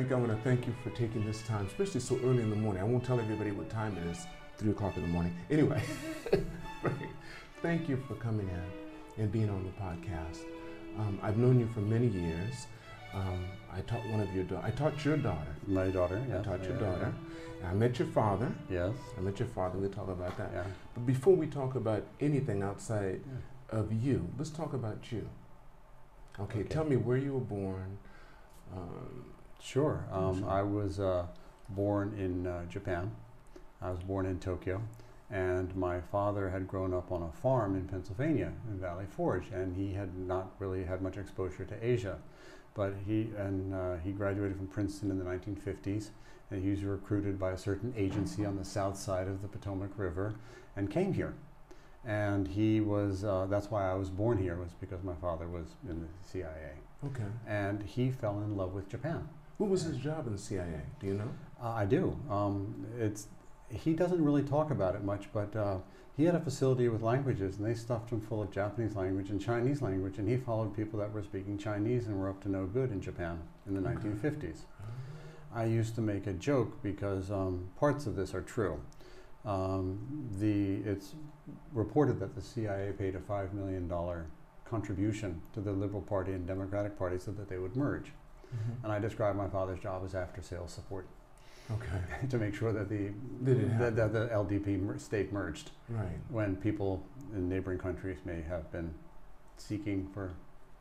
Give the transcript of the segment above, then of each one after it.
Frank, I want to thank you for taking this time, especially so early in the morning. I won't tell everybody what time it is, 3 o'clock in the morning. Anyway, Frank, thank you for coming in and being on the podcast. Um, I've known you for many years. Um, I taught one of your daughters. I taught your daughter. My daughter, I taught your yeah, daughter. I met your father. Yes. I met your father. We'll talk about that. Yeah. But before we talk about anything outside Yeah. of you, let's talk about you. Okay, Okay. tell me where you were born. Um, Sure. Um, I was uh, born in uh, Japan. I was born in Tokyo, and my father had grown up on a farm in Pennsylvania in Valley Forge, and he had not really had much exposure to Asia. But he and uh, he graduated from Princeton in the 1950s, and he was recruited by a certain agency on the south side of the Potomac River, and came here. And he was uh, that's why I was born here was because my father was in the CIA, okay. and he fell in love with Japan. What was his job in the CIA? Do you know? Uh, I do. Um, it's he doesn't really talk about it much, but uh, he had a facility with languages, and they stuffed him full of Japanese language and Chinese language, and he followed people that were speaking Chinese and were up to no good in Japan in the Okay. 1950s. I used to make a joke because um, parts of this are true. Um, the it's reported that the CIA paid a five million dollar contribution to the Liberal Party and Democratic Party so that they would merge. Mhm. And I described my father's job as after sales support Okay. to make sure that the that the LDP mer- state merged Right. when people in neighboring countries may have been seeking for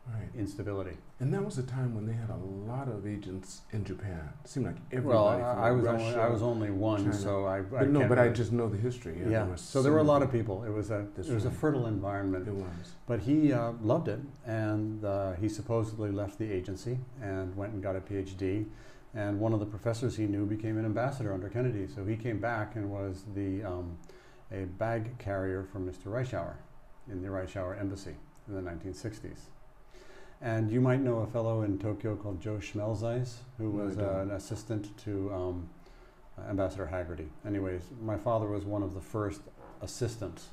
Right. instability. And that was a time when they had a lot of agents in Japan. It seemed like everybody. well, I, I was Russia, only, I was only one, China. so I, I But no, but I just know the history. Yeah. yeah. were so there were a lot of people. It was a it was a fertile environment. It was. But he uh, loved it, and uh, he supposedly left the agency and went and got a PhD. And one of the professors he knew became an ambassador under Kennedy. So he came back and was the um, a bag carrier for Mr. Reischauer in the Reischauer embassy in the 1960s. And you might know a fellow in Tokyo called Joe Schmelzeis, who No, was uh, an assistant to um, Ambassador Hagerty. Anyways, my father was one of the first assistants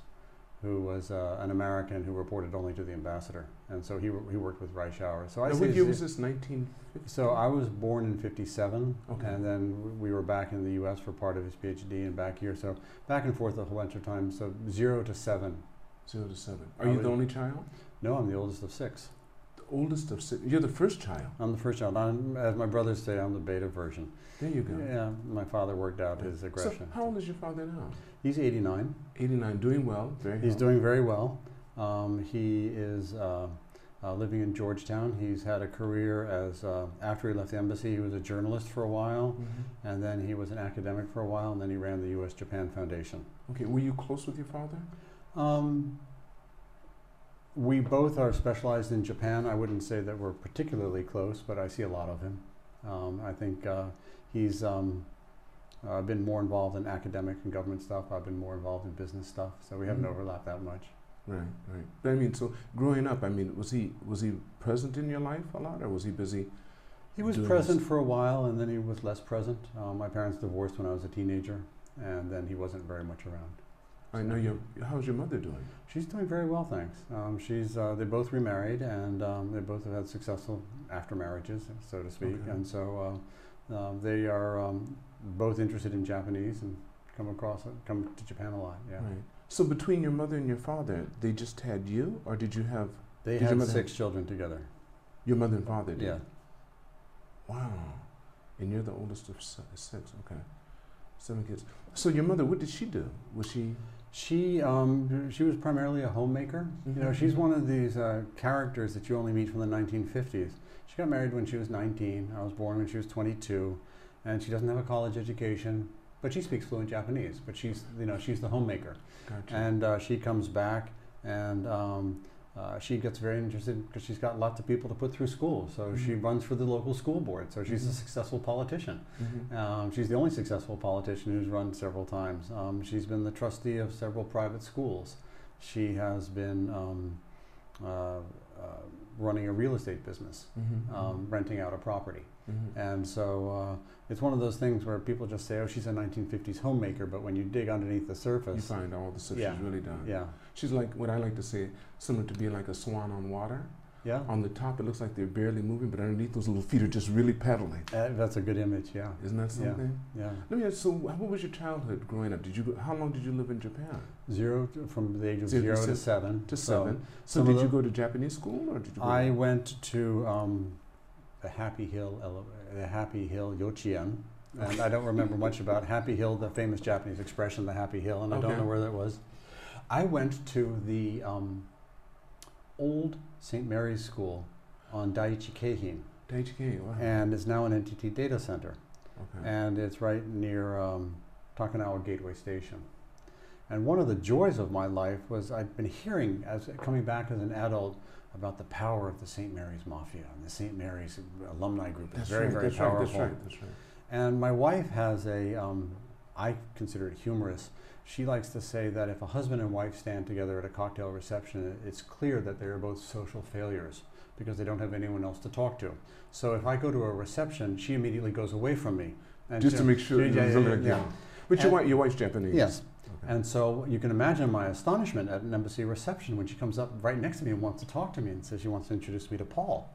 who was uh, an American who reported only to the ambassador, and so he, he worked with Reischauer. So I Now, see what year was this? 1950. So I was born in '57, Okay. and then we were back in the U.S. for part of his PhD, and back here. So back and forth a whole bunch of times. So zero to seven. Zero to seven. Are I you the only child? No, I'm the oldest of six. Oldest of six. You're the first child. I'm the first child. I'm, as my brothers say, I'm the beta version. There you go. Yeah, my father worked out his So, aggression. how old is your father now? He's 89. 89. Doing well. Very. He's healthy. doing very well. Um, he is uh, uh, living in Georgetown. He's had a career as, uh, after he left the embassy, he was a journalist for a while, Mhm. and then he was an academic for a while, and then he ran the U.S. Japan Foundation. Okay. Were you close with your father? Um, we both are specialized in Japan. I wouldn't say that we're particularly close, but I see a lot of him. Um, I think uh, he's um, uh, been more involved in academic and government stuff. I've been more involved in business stuff, so we haven't Mhm. overlapped that much. Right. Right. But I mean, so growing up, I mean, was he was he present in your life a lot, or was he busy? He was present this? for a while, and then he was less present. Uh, my parents divorced when I was a teenager, and then he wasn't very much around. I know your. How's your mother doing? She's doing very well, thanks. Um, she's uh, they both remarried, and um, they both have had successful after marriages, so to speak. Okay. And so uh, uh, they are um, both interested in Japanese and come across come to Japan a lot. Yeah, Right. So between your mother and your father, they just had you, or did you have they had six children together. your mother and father? Did? Yeah, Wow. And you're the oldest of six. Okay. Seven kids. So your mother, what did she do? Was she? She um, she was primarily a homemaker. You know, Mhm. she's one of these uh, characters that you only meet from the 1950s. She got married when she was 19. I was born when she was 22, and she doesn't have a college education, but she speaks fluent Japanese. But she's you know she's the homemaker. Gotcha. and uh, she comes back and um, uh, she gets very interested because she's got lots of people to put through school. So she Mhm. runs for the local school board. So she's a Mhm. successful politician. Mhm. Um, she's the only successful politician who's run several times. Um, she's been the trustee of several private schools. She has been um, uh, uh, running a real estate business, Mhm. um, renting out a property. Mhm. And so uh, it's one of those things where people just say, oh, she's a 1950s homemaker. But when you dig underneath the surface, You find all the stuff Yeah. she's really done. yeah, She's like what I like to say, similar to being like a swan on water. Yeah. On the top, it looks like they're barely moving, but underneath, those little feet are just really pedaling. Uh, that's a good image. Yeah. Isn't that something? Yeah. Let me ask. So, what was your childhood growing up? Did you? Go, how long did you live in Japan? Zero to, from the age of Zero zero, to seven. To seven. So, of did you go to Japanese school, or did you? Go I to, went to um, the Happy Hill, the Happy Hill Yochien, and I don't remember much about Happy Hill, the famous Japanese expression, the Happy Hill, and I don't know where that was. I went to the um, old St. Mary's School on Daiichi Keihin, Daiichi Wow. and it's now an NTT data center, okay. and it's right near um, Takanawa Gateway Station. And one of the joys of my life was I'd been hearing, as coming back as an adult, about the power of the St. Mary's Mafia and the St. Mary's alumni group is that's very, right. very that's powerful. right. That's right. That's right. And my wife has a, um, I consider it humorous. She likes to say that if a husband and wife stand together at a cocktail reception, it's clear that they are both social failures because they don't have anyone else to talk to. So if I go to a reception, she immediately goes away from me. And Just to make sure. yeah, yeah, yeah, yeah. But your wife, your wife's Japanese. Yes. Okay. And so you can imagine my astonishment at an embassy reception when she comes up right next to me and wants to talk to me and says she wants to introduce me to Paul.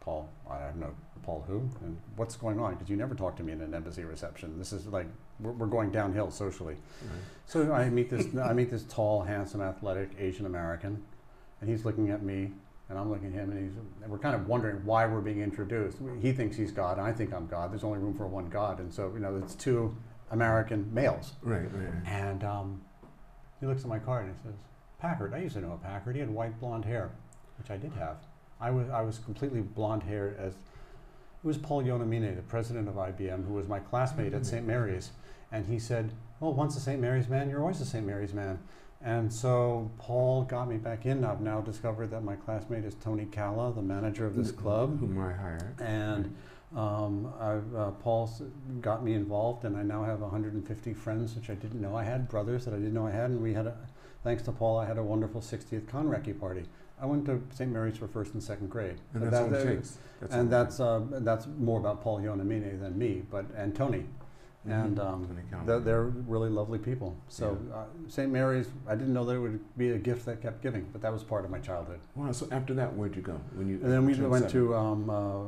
Paul, I have no Paul who and what's going on because you never talk to me in an embassy reception. This is like we're, we're going downhill socially. Right. So I meet this I meet this tall, handsome, athletic Asian American, and he's looking at me and I'm looking at him and he's and we're kind of wondering why we're being introduced. He thinks he's God, and I think I'm God. There's only room for one God, and so you know it's two American males. Right. Right. And um, he looks at my card and he says, Packard. I used to know a Packard. He had white blonde hair, which I did have. I was, I was completely blonde haired as it was Paul Yonamine, the president of IBM, who was my classmate at St. Mary's. And he said, Well, once a St. Mary's man, you're always a St. Mary's man. And so Paul got me back in. I've now discovered that my classmate is Tony Calla, the manager of this club. Whom I hired. And um, uh, Paul got me involved, and I now have 150 friends, which I didn't know I had, brothers that I didn't know I had, and we had, a, thanks to Paul, I had a wonderful 60th kanreki party. I went to St. Mary's for first and second grade, And But that's that- all it that- takes. That's and that's uh, that's more about Paul Yonamine than me, but and Tony, takes. and um, Tony they're, they're really lovely people. So Yeah. uh, St. Mary's, I didn't know that it would be a gift that kept giving, but that was part of my childhood. Wow. So after that, where'd you go? When you And then we went seven? to um, uh,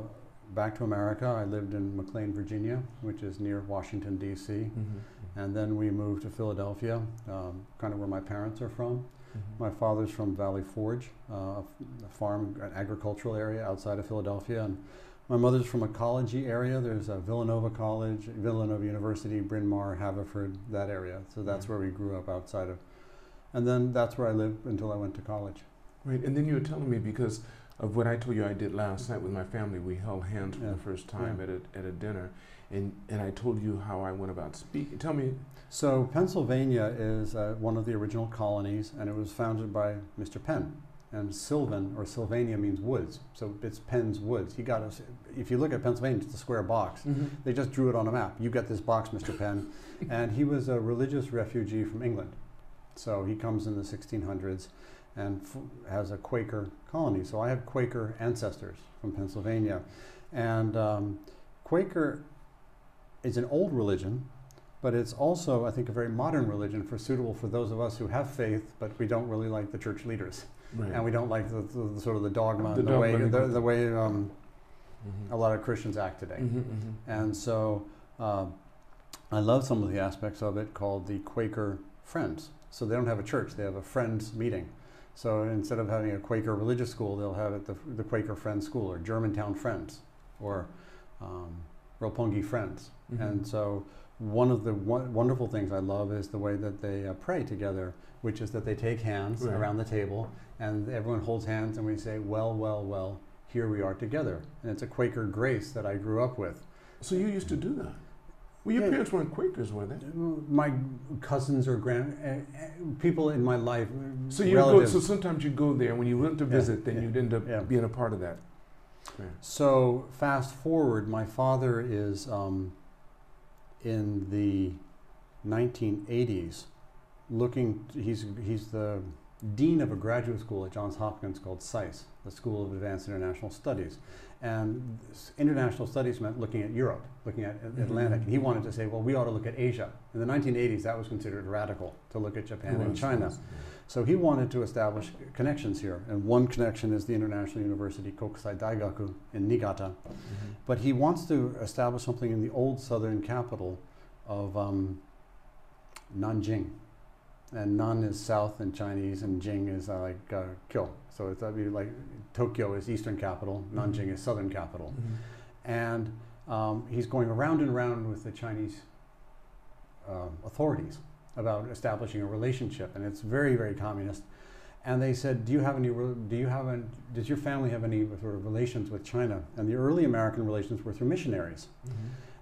back to America. I lived in McLean, Virginia, which is near Washington D.C. Mhm. And then we moved to Philadelphia, um, kind of where my parents are from. Mhm. My father's from Valley Forge, uh, a farm, an agricultural area outside of Philadelphia. And my mother's from a collegey area. There's a Villanova College, Villanova University, Bryn Mawr, Haverford, that area. So that's Mhm. where we grew up outside of. And then that's where I lived until I went to college. Right, and then you were telling me because of what I told you I did last night with my family. We held hands for Yeah. the first time Yeah. at a at a dinner, and and I told you how I went about speaking. Tell me. So Pennsylvania is uh, one of the original colonies, and it was founded by Mr. Penn. And Sylvan or Sylvania means woods, so it's Penn's woods. He got us. If you look at Pennsylvania, it's a square box. They just drew it on a map. You get this box, Mr. Penn. and he was a religious refugee from England. So he comes in the 1600s and f- has a Quaker colony. So I have Quaker ancestors from Pennsylvania. And um, Quaker is an old religion, but it's also, I think, a very modern religion for suitable for those of us who have faith, but we don't really like the church leaders. Right. And we don't like the, the, the sort of the dogma, The the, way, the, the way um, Mhm. a lot of Christians act today. Mhm, mhm. And so uh, I love some of the aspects of it called the Quaker Friends. So they don't have a church, they have a Friends meeting. So instead of having a Quaker religious school, they'll have it the, the Quaker Friends School or Germantown Friends or um, Roppongi Friends. Mhm. And so one of the won- wonderful things I love is the way that they uh, pray together, which is that they take hands Right. around the table and everyone holds hands and we say, well, well, well, here we are together. And it's a Quaker grace that I grew up with. So you used to do that. Well, your Yeah. parents weren't Quakers, were they? My cousins or grand uh, people in my life, So you go. So sometimes you go there. When you went to Yeah, visit, then yeah, you'd end up yeah. being a part of that. So fast forward, my father is um, in the 1980s, looking. He's he's the dean of a graduate school at Johns Hopkins called SAIS, the School of Advanced International Studies. And international studies meant looking at Europe, looking at Mm-hmm. Atlantic. And he wanted to say, well, we ought to look at Asia. In the 1980s, that was considered radical to look at Japan and China. So he wanted to establish connections here. And one connection is the International University Kokusai Daigaku in Niigata. yeah. Mhm. But he wants to establish something in the old southern capital of um, Nanjing. And Nan is south in Chinese, and Jing is uh, like uh, Kyo. So it's that'd be like Tokyo is eastern capital, Nanjing Mhm. is southern capital. Mhm. And um, he's going around and around with the Chinese um authorities about establishing a relationship, and it's very, very communist. And they said, "Do you have any? Do you have an? Does your family have any sort of relations with China?" And the early American relations were through missionaries. Mhm.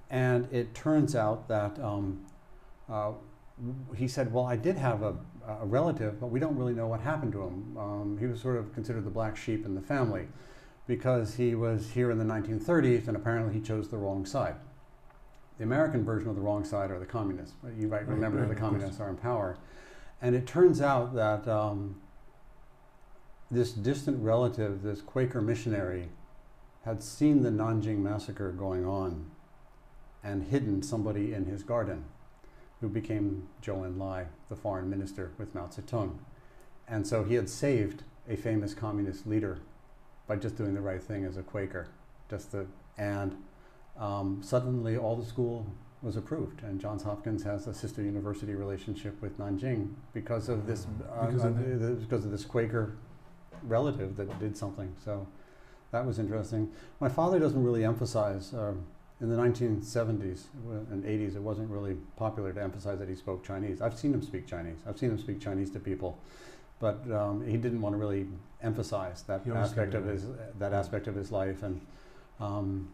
And it turns out that um, uh, he said, Well, I did have a, a relative, but we don't really know what happened to him. Um, he was sort of considered the black sheep in the family because he was here in the 1930s and apparently he chose the wrong side. The American version of the wrong side are the communists. You might Right, remember the communists are in power. And it turns out that um, this distant relative, this Quaker missionary, had seen the Nanjing massacre going on and hidden somebody in his garden who became Zhou Enlai, the foreign minister with Mao Zedong. And so he had saved a famous communist leader by just doing the right thing as a Quaker. Just the, and um, suddenly all the school was approved, and Johns Hopkins has a sister university relationship with Nanjing because of this, uh, Because of uh, that. uh, because of this Quaker relative that did something. So that was interesting. My father doesn't really emphasize. Um, in the 1970s and 80s, it wasn't really popular to emphasize that he spoke Chinese. I've seen him speak Chinese. I've seen him speak Chinese to people, but um, he didn't want to really emphasize that aspect of his that aspect of his life. And um,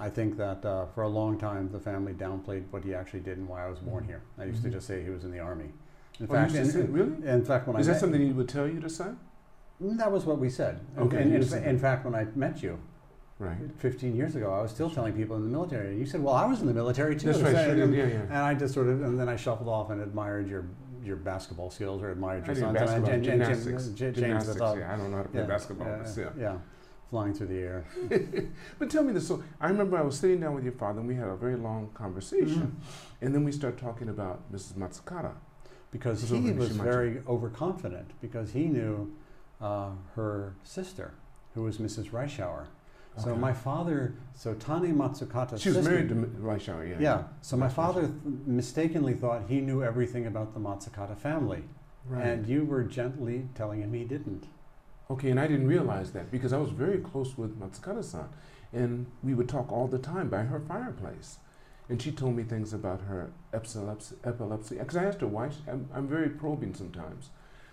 I think that uh, for a long time, the family downplayed what he actually did and why I was born Mhm. here. I used to Mhm. just say he was in the army. In Oh, fact, to in, really? in fact, when Is I that met- something he would tell you to say? that was what we said. Okay, and in, said fa- that. in fact, when I met you, Right. 15 years ago, I was still telling people in the military. And you said, "Well, I was in the military too." That's right. Did. and, Yeah, yeah. and I just sort of, and then I shuffled off and admired your your basketball skills or admired your sons. basketball, and, and, and gymnastics. James gymnastics, yeah. I don't know how to play yeah, basketball yeah, yeah, flying through the air. But tell me this. So I remember I was sitting down with your father, and we had a very long conversation, and then we started talking about Mrs. Matsukata. because he was very overconfident because he knew uh, her sister, who was Mrs. Reischauer. So my father, so Tane Matsukata's She was sister, married to M- Reischauer, yeah. Yeah. So my father th- mistakenly thought he knew everything about the Matsukata family, Right. and you were gently telling him he didn't. Okay, and I didn't realize that because I was very close with Matsukata-san, and we would talk all the time by her fireplace. And she told me things about her epilepsy. Because I asked her why. She, I'm, I'm very probing sometimes,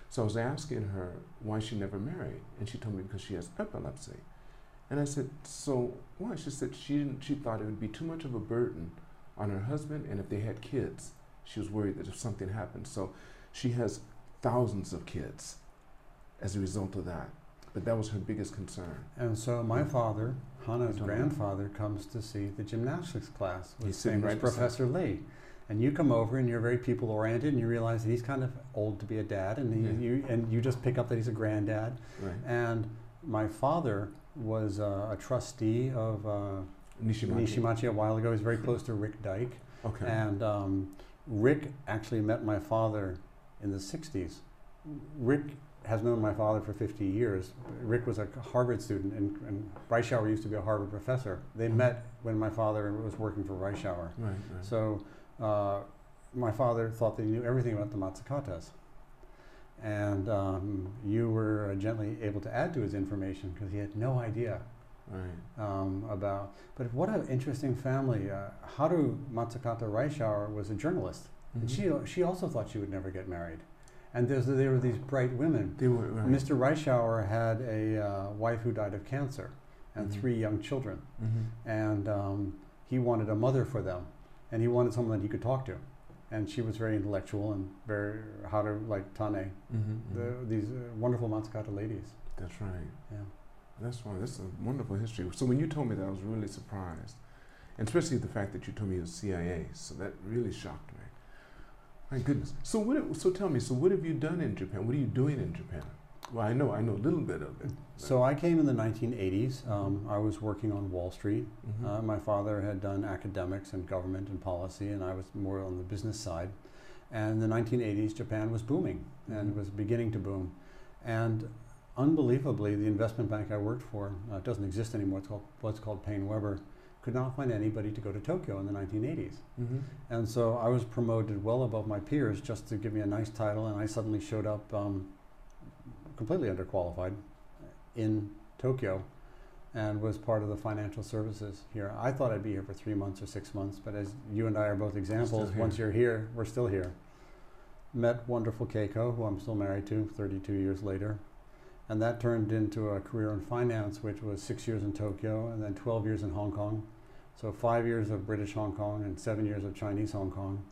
so I was asking her why she never married, and she told me because she has epilepsy. And I said, so why? She said she didn't. She thought it would be too much of a burden on her husband, and if they had kids, she was worried that if something happened. So she has thousands of kids as a result of that. But that was her biggest concern. And so my father, told grandfather, comes to see the gymnastics class with He's sitting famous right Professor Lee. And you come over and you're very people oriented and you realize that he's kind of old to be a dad and, he, Yeah. you, and you just pick up that he's a granddad. Right. And my father was uh, a trustee of uh, Nishimachi. Nishimachi a while ago. He's very close to Rick Dyke. Okay. And um, Rick actually met my father in the 60s. Rick has known my father for 50 years. Rick was a Harvard student, and, and Reischauer used to be a Harvard professor. They Mhm. met when my father was working for Reischauer. right, right. So uh, my father thought that he knew everything about the Matsukatas. And um, you were uh, gently able to add to his information because he had no idea right. um, about. But what an interesting family. Uh, Haru Matsukata Reischauer was a journalist. And Mhm. she, she also thought she would never get married. And there's, there were these bright women. They were right. Mr. Reischauer had a uh, wife who died of cancer and Mhm. three young children. Mm-hmm. And um, he wanted a mother for them. And he wanted someone that he could talk to. And she was very intellectual and very, Haru, like Tane, Mm-hmm. the, these uh, wonderful Matsukata ladies. That's right. Yeah. That's why. That's a wonderful history. So when you told me that, I was really surprised, and especially the fact that you told me it was CIA. So that really shocked me. My goodness. So what? So tell me. So what have you done in Japan? What are you doing in Japan? Well, I know. I know a little bit of it. So I came in the 1980s. Um, I was working on Wall Street. Mhm. Uh, my father had done academics and government and policy, and I was more on the business side. And in the 1980s, Japan was booming and Mhm. was beginning to boom. And unbelievably, the investment bank I worked for uh, doesn't exist anymore. It's called what's called PaineWebber. Could not find anybody to go to Tokyo in the 1980s. Mhm. And so I was promoted well above my peers just to give me a nice title, and I suddenly showed up um, completely underqualified in Tokyo and was part of the financial services here. I thought I'd be here for three months or six months, but as you and I are both examples, once you're here, we're still here. Met wonderful Keiko, who I'm still married to 32 years later. And that turned into a career in finance, which was six years in Tokyo and then 12 years in Hong Kong. So five years of British Hong Kong and seven years of Chinese Hong Kong.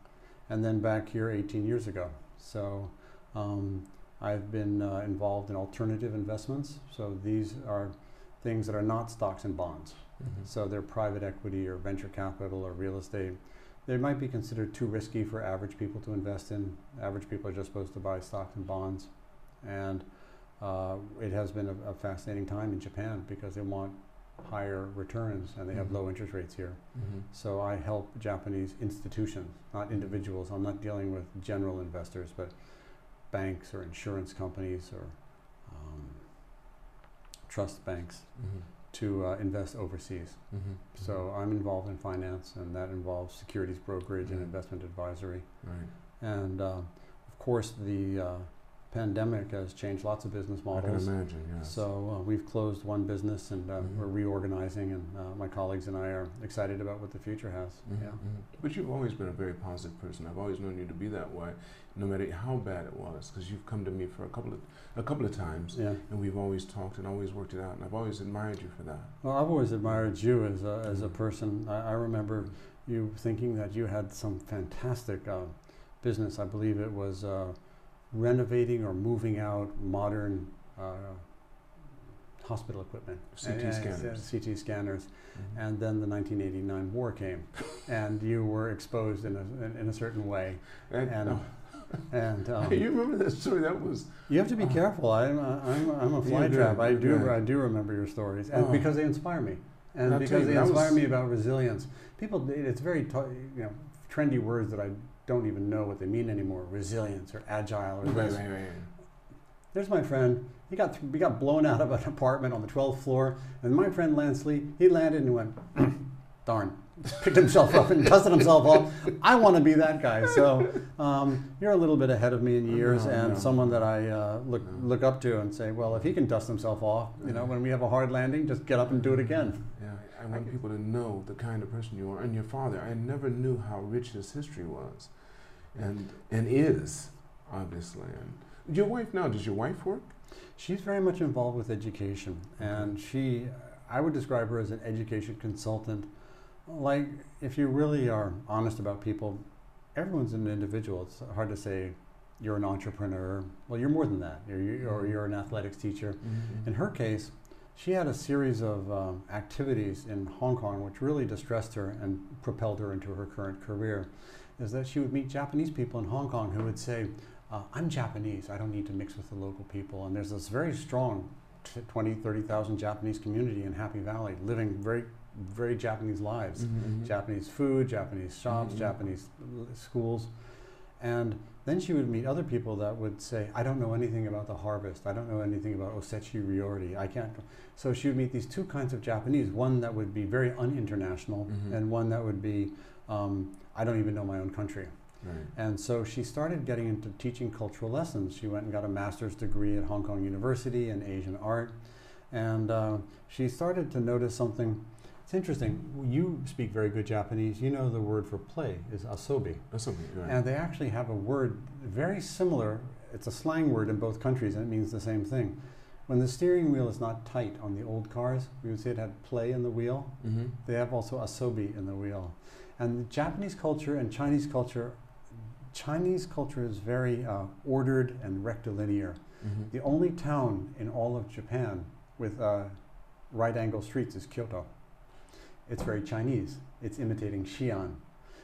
And then back here 18 years ago. So um, I've been uh, involved in alternative investments. So these are things that are not stocks and bonds. Mhm. So they're private equity or venture capital or real estate. They might be considered too risky for average people to invest in. Average people are just supposed to buy stocks and bonds. And uh, it has been a, a fascinating time in Japan because they want higher returns and they have Mhm. low interest rates here. Mhm. So I help Japanese institutions, not individuals. I'm not dealing with general investors, but banks or insurance companies or um, trust banks Mhm. to uh, invest overseas. Mhm. So I'm involved in finance, and that involves securities brokerage and Mhm. investment advisory. Right. And uh, of course, the uh, pandemic has changed lots of business models. I can imagine. Yes. So uh, we've closed one business, and uh, Mhm. we're reorganizing. And uh, my colleagues and I are excited about what the future has. Mhm, Yeah. mhm. But you've always been a very positive person. I've always known you to be that way, no matter how bad it was, because you've come to me for a couple of a couple of times, Yeah. and we've always talked and always worked it out, and I've always admired you for that. Well, I've always admired you as a, as a person. I, I remember you thinking that you had some fantastic uh, business. I believe it was uh, renovating or moving out modern uh, hospital equipment. CT And- and- scanners. CT scanners. Mhm. And then the 1989 war came, and you were exposed in a, in, in a certain way. And, and, oh, And um, you remember that story? That was you have to be Oh. careful. I'm a, I'm, a- I'm a fly You're trap. I do. I do remember your stories, and Oh. because they inspire me, and And because you, they inspire me about resilience. People, it's very t- you know trendy words that I don't even know what they mean anymore. Resilience or agile or right, this. right, right. There's my friend. He got he got blown out of an apartment on the 12th floor, and my friend Lance Lee, he landed and went, darn, picked himself up and dusted himself off. I want to be that guy. So um, you're a little bit ahead of me in years, No, and no. someone that I uh, look No. look up to and say, well, if he can dust himself off, you know, when we have a hard landing, just get up and do it again. Yeah, I want people to know the kind of person you are. And your father, I never knew how rich his history was, and and is obviously. And your wife now, does your wife work? She's very much involved with education, and she, I would describe her as an education consultant. Like, if you really are honest about people, everyone's an individual. It's hard to say you're an entrepreneur. Well, you're more than that. You're, you or Mhm. you're an athletics teacher. Mm-hmm. In her case, she had a series of um, activities in Hong Kong which really distressed her and propelled her into her current career. Is that she would meet Japanese people in Hong Kong who would say, uh, I'm Japanese, I don't need to mix with the local people. And there's this very strong t- 20, 30,000 Japanese community in Happy Valley living very, very Japanese lives. Mm-hmm. Japanese food, Japanese shops, Mhm. Japanese l- schools. And then she would meet other people that would say, I don't know anything about the harvest. I don't know anything about Osechi Ryori. I can't. So she would meet these two kinds of Japanese one that would be very uninternational, Mhm. and one that would be, um, I don't even know my own country. Right. And so she started getting into teaching cultural lessons. She went and got a master's degree at Hong Kong University in Asian art. And uh, she started to notice something. It's interesting. You speak very good Japanese. You know the word for play is asobi. Something. Right. And they actually have a word very similar. It's a slang word in both countries, and it means the same thing. When the steering wheel is not tight on the old cars, we would say it had play in the wheel. mm-hmm. They have also asobi in the wheel. And the Japanese culture and Chinese culture, Chinese culture is very uh, ordered and rectilinear. Mm-hmm. The only town in all of Japan with uh, right angle streets is Kyoto. It's very Chinese. It's imitating Xi'an.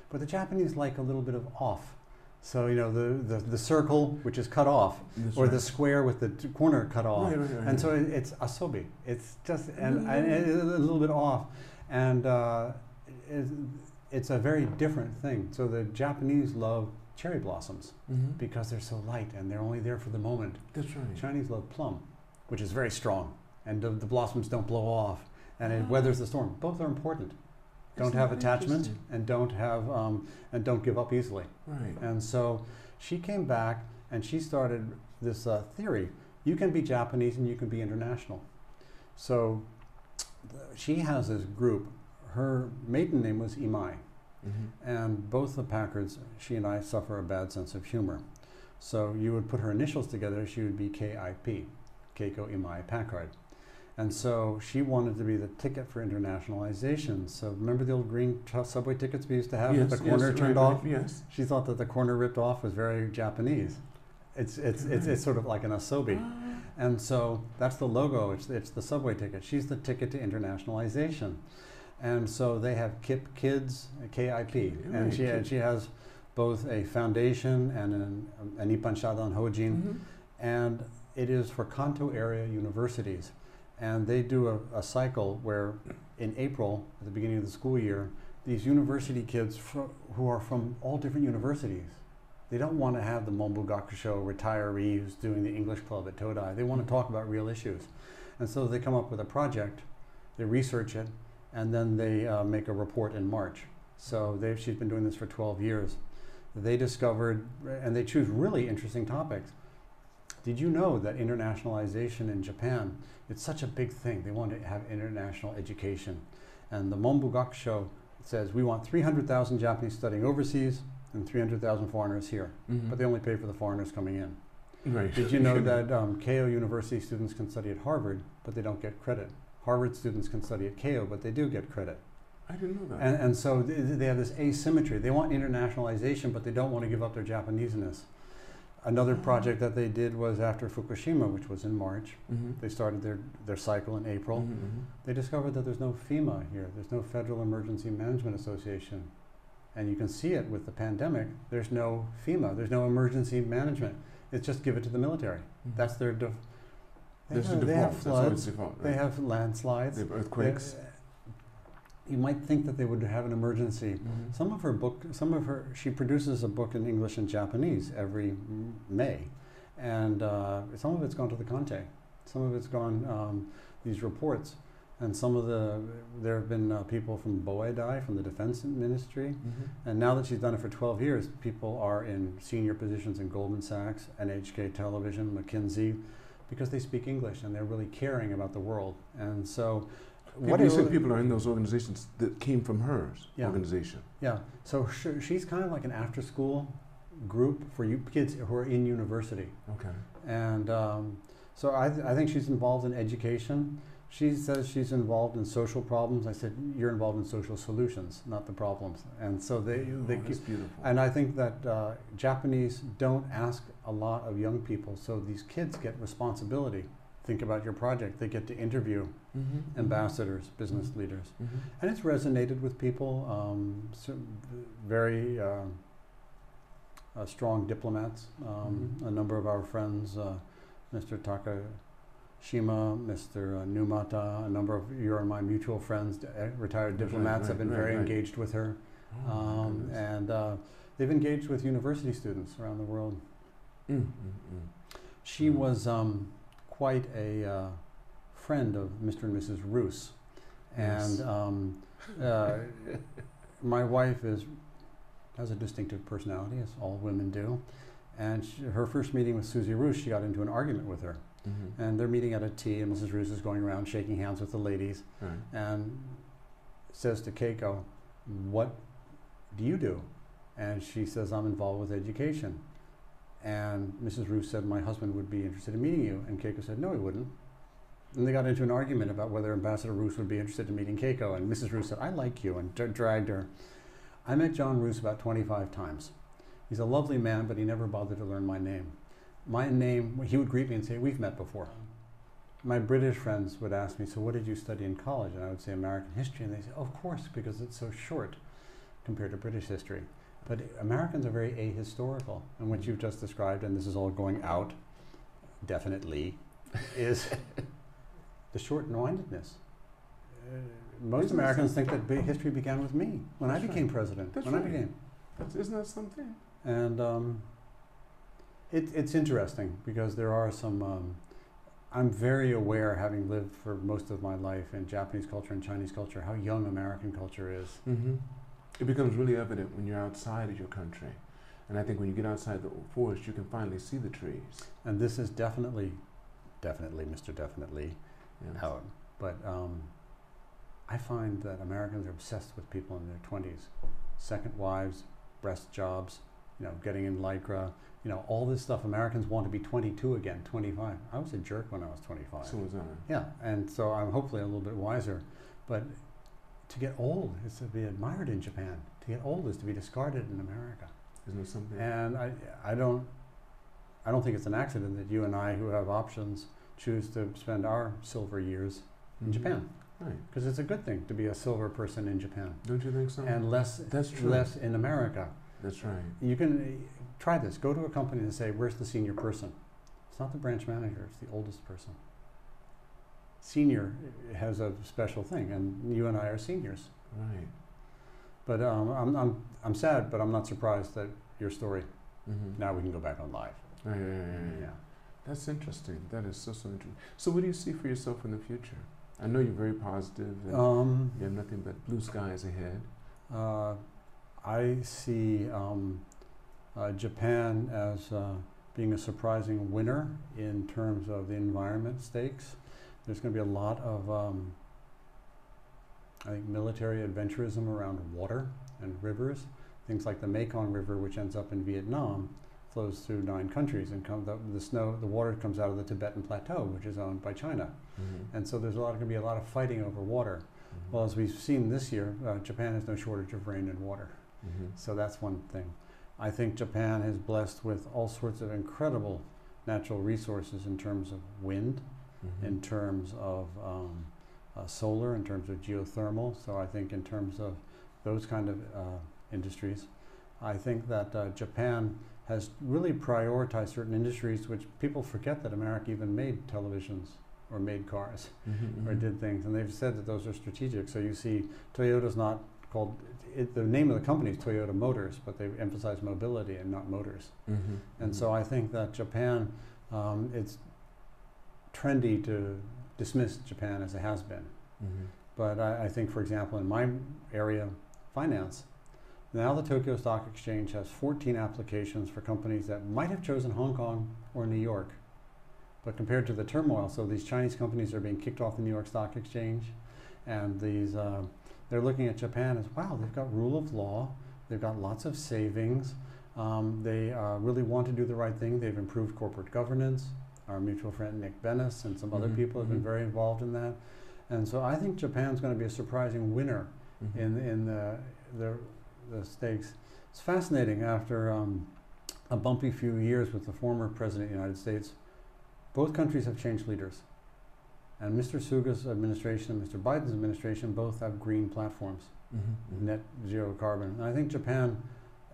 But the Japanese like a little bit of off. So you know the, the, the circle which is cut off, That's or right. the square with the t- corner cut off, Right, right, right, and so it, it's asobi. It's just and, Mm. and it's a little bit off, and uh, it, it's a very different thing. So the Japanese love cherry blossoms Mhm. because they're so light and they're only there for the moment. That's right. Chinese love plum, which is very strong, and the, the blossoms don't blow off, and it weathers the storm. Both are important. Don't have attachment, and don't have um, and don't give up easily. Right. And so she came back and she started this uh, theory. You can be Japanese and you can be international. So she has this group. Her maiden name was Imai. Mm-hmm. And both the Packards, she and I suffer a bad sense of humor. So you would put her initials together, she would be KIP, Keiko Imai Packard. And so she wanted to be the ticket for internationalization. So remember the old green t- subway tickets we used to have with the corner turned right, off? Right, yes. She thought that the corner ripped off was very Japanese. It's, it's, it's, it's sort of like an asobi. Ah. And so that's the logo, it's, it's the subway ticket. She's the ticket to internationalization. And so they have KIP Kids, KIP. And she, and she has both a foundation and an, an Ippan Shadan Hojin. Mhm. And it is for Kanto area universities. And they do a, a cycle where in April, at the beginning of the school year, these university kids fro- who are from all different universities, they don't want to have the Mombu Gakusho retiree who's doing the English club at Todai. They want to talk about real issues. And so they come up with a project, they research it, and then they uh, make a report in March. So they've, she's been doing this for 12 years. They discovered, and they choose really interesting topics. Did you know that internationalization in Japan, it's such a big thing. They want to have international education. And the Mombu Gakusho says we want 300,000 Japanese studying overseas and 300,000 foreigners here. Mhm. But they only pay for the foreigners coming in. Right. Did you know that um, Keio University students can study at Harvard, but they don't get credit? Harvard students can study at Keio, but they do get credit. I didn't know that. And, and so th- they have this asymmetry. They want internationalization, but they don't want to give up their Japaneseness. Another project that they did was after Fukushima, which was in March. Mhm. They started their, their cycle in April. Mhm, mhm. They discovered that there's no FEMA here. There's no Federal Emergency Management Association. And you can see it with the pandemic. There's no FEMA. There's no emergency management. It's just give it to the military. Mhm. That's their. Def- they, have, the they have That's what it's floods. default. They have landslides. They have earthquakes. They- you might think that they would have an emergency. Mhm. Some of her book, some of her, she produces a book in English and Japanese every May, and uh, some of it's gone to the Kantei, some of it's gone um, these reports, and some of the there have been uh, people from Boedai from the Defense Ministry, Mhm. and now that she's done it for 12 years, people are in senior positions in Goldman Sachs, NHK Television, McKinsey, because they speak English and they're really caring about the world, and so. People, you said people are in those organizations that came from hers Yeah. organization. Yeah, so sh- she's kind of like an after school group for you kids who are in university. Okay. And um, so I, th- I think she's involved in education. She says she's involved in social problems. I said, You're involved in social solutions, not the problems. And so they, Oh, they that's keep, beautiful. and I think that uh, Japanese don't ask a lot of young people, so these kids get responsibility. Think about your project. They get to interview Mhm, ambassadors, business leaders. mhm. And it's resonated with people. Um, so very um uh, strong diplomats. Um, Mhm. A number of our friends, uh, Mr. Takashima, Mr. uh, Numata, a number of your and my mutual friends, uh, retired Right, diplomats, have been right, very right. engaged with her. Oh, Um, and uh, they've engaged with university students around the world. Mm, mm, mm. She Mhm. was um, quite a uh, friend of Mr. and Mrs. Roos. Yes. And um, uh, my wife is has a distinctive personality, as all women do. And she, her first meeting with Susie Roos, she got into an argument with her. Mhm. And they're meeting at a tea, and Mrs. Roos is going around shaking hands with the ladies Right. and says to Keiko, What do you do? And she says, I'm involved with education. And Mrs. Roos said, My husband would be interested in meeting you. And Keiko said, No, he wouldn't. And they got into an argument about whether Ambassador Roos would be interested in meeting Keiko. And Mrs. Roos said, I like you, and dra- dragged her. I met John Roos about 25 times. He's a lovely man, but he never bothered to learn my name. My name, he would greet me and say, We've met before. My British friends would ask me, So what did you study in college? And I would say American history. And they say, Of course, because it's so short compared to British history. But Americans are very ahistorical. And what you've just described, and this is all going out definitely, is the short-mindedness. Uh, most Isn't Americans think that big history began with me when I became right. president. That's when I became. That's, isn't that something? And um, it, it's interesting because there are some. Um, I'm very aware, having lived for most of my life in Japanese culture and Chinese culture, how young American culture is. Mm-hmm. It becomes really evident when you're outside of your country. And I think when you get outside the forest, you can finally see the trees. And this is definitely, definitely, Mr. Definitely, Yes. But um, I find that Americans are obsessed with people in their 20s. Second wives, breast jobs, you know, getting in Lycra, you know, all this stuff. Americans want to be 22 again, 25. I was a jerk when I was 25. So was I. yeah, and so I'm hopefully a little bit wiser. But to get old is to be admired in Japan. To get old is to be discarded in America. Isn't it something? And I, I don't, I don't think it's an accident that you and I, who have options, choose to spend our silver years in Mhm. Japan Right. because it's a good thing to be a silver person in Japan Don't you think so? and less, That's true. less in America. That's right. You can uh, try this. Go to a company and say, "Where's the senior person?" It's not the branch manager; it's the oldest person. Senior uh, has a special thing, and you and I are seniors. Right. But um, I'm, I'm, I'm sad, but I'm not surprised that your story. Mm-hmm. Now we can go back on live. Yeah, yeah, yeah. That's interesting. That is so, so interesting. So, what do you see for yourself in the future? I know you're very positive and Um, you have nothing but blue skies ahead. Uh, I see um, uh, Japan as uh, being a surprising winner in terms of the environment stakes. There's going to be a lot of, um, I think, military adventurism around water and rivers. Things like the Mekong River, which ends up in Vietnam, flows through nine countries, and comes up, the snow, the water comes out of the Tibetan Plateau, which is owned by China. Mm-hmm. And so there's a lot going to be a lot of fighting over water. Well, as we've seen this year, uh, Japan has no shortage of rain and water. mm-hmm. So that's one thing. I think Japan is blessed with all sorts of incredible natural resources in terms of wind, Mm-hmm. in terms of um, uh, solar, in terms of geothermal. So I think in terms of those kind of uh, industries, I think that uh, Japan has really prioritized certain industries which people forget that America even made televisions or made cars Mm-hmm. or did things, and they've said that those are strategic. So you see, Toyota's not called. It, the name of the company is Toyota Motors, but they emphasize mobility and not motors. Mm-hmm. And so I think that Japan, um, it's trendy to dismiss Japan as it has been. Mm-hmm. But I, I think, for example, in my area, finance, now the Tokyo Stock Exchange has 14 applications for companies that might have chosen Hong Kong or New York. But compared to the turmoil, so these Chinese companies are being kicked off the New York Stock Exchange, and these uh, they're looking at Japan as wow, they've got rule of law, they've got lots of savings, um, they uh, really want to do the right thing. They've improved corporate governance. Our mutual friend Nick Benes and some other Mhm, people have been mhm. very involved in that, and so I think Japan's going to be a surprising winner Mm-hmm. in in the the, the stakes. It's fascinating after um, a bumpy few years with the former president of the United States. Both countries have changed leaders, and Mr. Suga's administration and Mr. Biden's administration both have green platforms, Mm-hmm. net zero carbon. And I think Japan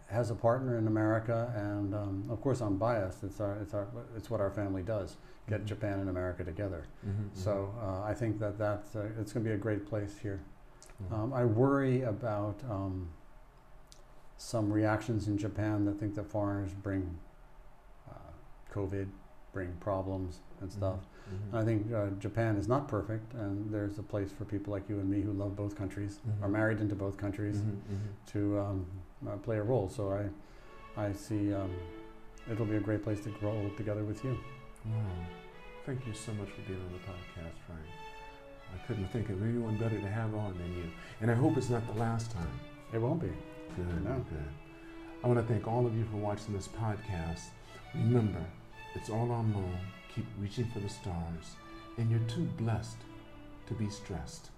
has a partner in America, and um, of course I'm biased. It's our it's our it's what our family does. Get Mhm. Japan and America together. Mm-hmm. So uh, I think that that's uh, it's going to be a great place here. Mm-hmm. Um, I worry about um, some reactions in Japan that think that foreigners bring uh, COVID, bring problems and stuff. Mm-hmm. I think uh, Japan is not perfect, and there's a place for people like you and me who love both countries, are Mhm. married into both countries, Mm-hmm. to um, uh, play a role. So I, I see um, it'll be a great place to grow together with you. Wow. Thank you so much for being on the podcast, Frank. I couldn't think of anyone better to have on than you. And I hope it's not the last time. It won't be. Good, No. good. I want to thank all of you for watching this podcast. Remember, it's all on loan. Keep reaching for the stars. And you're too blessed to be stressed.